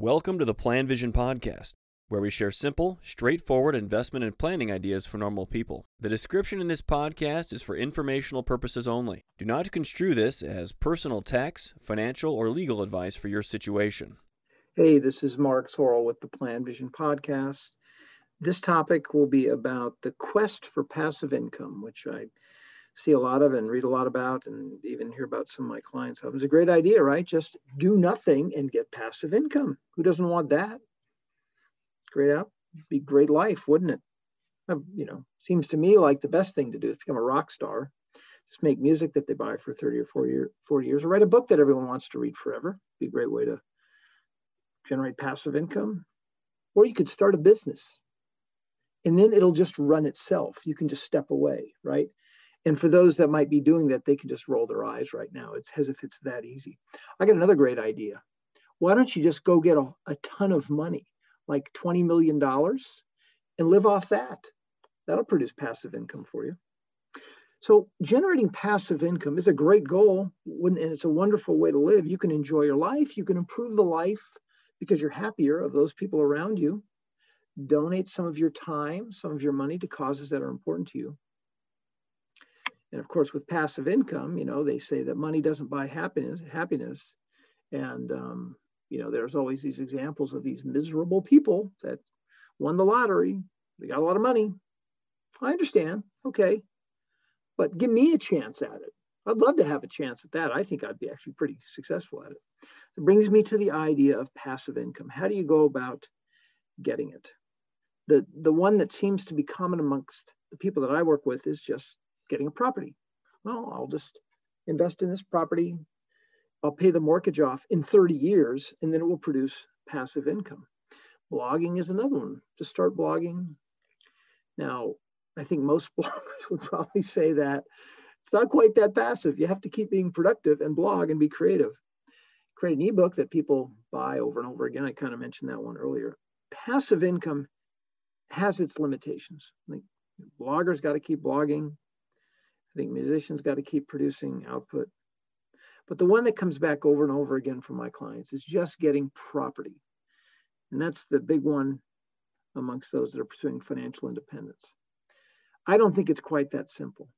Welcome to the Plan Vision Podcast, where we share simple, straightforward investment and planning ideas for normal people. The description in this podcast is for informational purposes only. Do not construe this as personal tax, financial, or legal advice for your situation. Hey, this is Mark Zoril with the Plan Vision Podcast. This topic will be about the quest for passive income, which I see a lot of and read a lot about and even hear about some of my clients have. It's a great idea, right? Just do nothing and get passive income. Who doesn't want that? Great out, be great life, wouldn't it? Uh, you know, seems to me like the best thing to do is become a rock star. Just make music that they buy for 30 or 40, year, 40 years, or write a book that everyone wants to read forever. Be a great way to generate passive income. Or you could start a business and then it'll just run itself. You can just step away, right? And for those that might be doing that, they can just roll their eyes right now. It's as if it's that easy. I got another great idea. Why don't you just go get a, a ton of money, like $20 million, and live off that? That'll produce passive income for you. So, generating passive income is a great goal, and it's a wonderful way to live. You can enjoy your life, you can improve the life because you're happier of those people around you. Donate some of your time, some of your money to causes that are important to you. And of course, with passive income, you know, they say that money doesn't buy happiness. Happiness, and um, you know, there's always these examples of these miserable people that won the lottery. They got a lot of money. I understand. Okay, but give me a chance at it. I'd love to have a chance at that. I think I'd be actually pretty successful at it. It brings me to the idea of passive income. How do you go about getting it? The the one that seems to be common amongst the people that I work with is just getting a property. Well, I'll just invest in this property. I'll pay the mortgage off in 30 years, and then it will produce passive income. Blogging is another one. Just start blogging. Now, I think most bloggers would probably say that it's not quite that passive. You have to keep being productive and blog and be creative. Create an ebook that people buy over and over again. I kind of mentioned that one earlier. Passive income has its limitations. Like bloggers got to keep blogging. I think musicians got to keep producing output. But the one that comes back over and over again from my clients is just getting property. And that's the big one amongst those that are pursuing financial independence. I don't think it's quite that simple.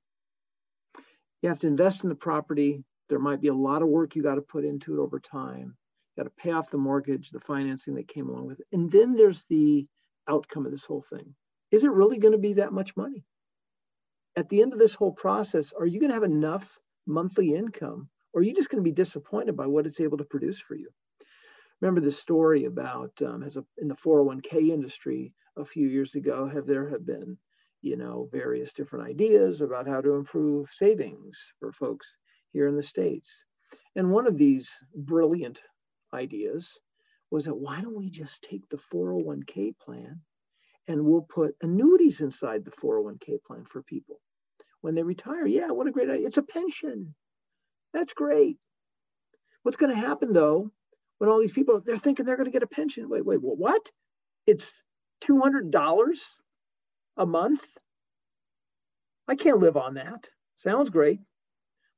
You have to invest in the property. There might be a lot of work you got to put into it over time. You got to pay off the mortgage, the financing that came along with it. And then there's the outcome of this whole thing. Is it really going to be that much money? At the end of this whole process, are you going to have enough monthly income or are you just going to be disappointed by what it's able to produce for you? Remember the story about um, as a, in the 401k industry a few years ago, have there have been, you know, various different ideas about how to improve savings for folks here in the States. And one of these brilliant ideas was that why don't we just take the 401k plan and we'll put annuities inside the 401k plan for people when they retire. Yeah, what a great idea. It's a pension. That's great. What's going to happen though when all these people they're thinking they're going to get a pension? Wait, wait, what? It's $200 a month? I can't live on that. Sounds great.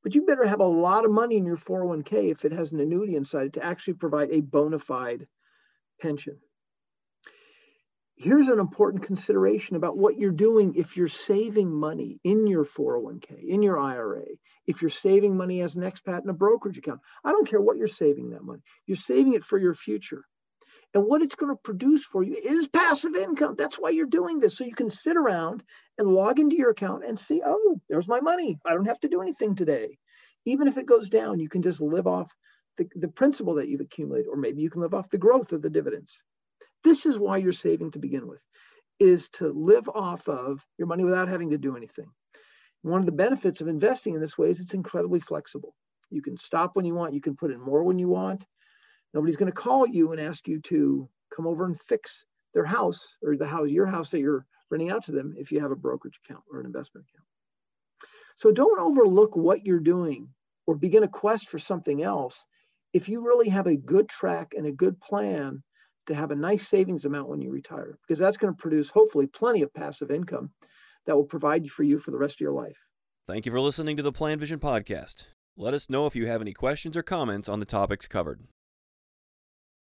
But you better have a lot of money in your 401k if it has an annuity inside it to actually provide a bona fide pension here's an important consideration about what you're doing if you're saving money in your 401k, in your IRA, if you're saving money as an expat in a brokerage account. I don't care what you're saving that money. You're saving it for your future. And what it's going to produce for you is passive income. That's why you're doing this. So you can sit around and log into your account and see, oh, there's my money. I don't have to do anything today. Even if it goes down, you can just live off the, the principal that you've accumulated, or maybe you can live off the growth of the dividends. This is why you're saving to begin with, is to live off of your money without having to do anything. One of the benefits of investing in this way is it's incredibly flexible. You can stop when you want, you can put in more when you want. Nobody's going to call you and ask you to come over and fix their house or the house, your house that you're renting out to them if you have a brokerage account or an investment account. So don't overlook what you're doing or begin a quest for something else. If you really have a good track and a good plan to have a nice savings amount when you retire, because that's going to produce hopefully plenty of passive income that will provide for you for the rest of your life. Thank you for listening to the Plan Vision podcast. Let us know if you have any questions or comments on the topics covered.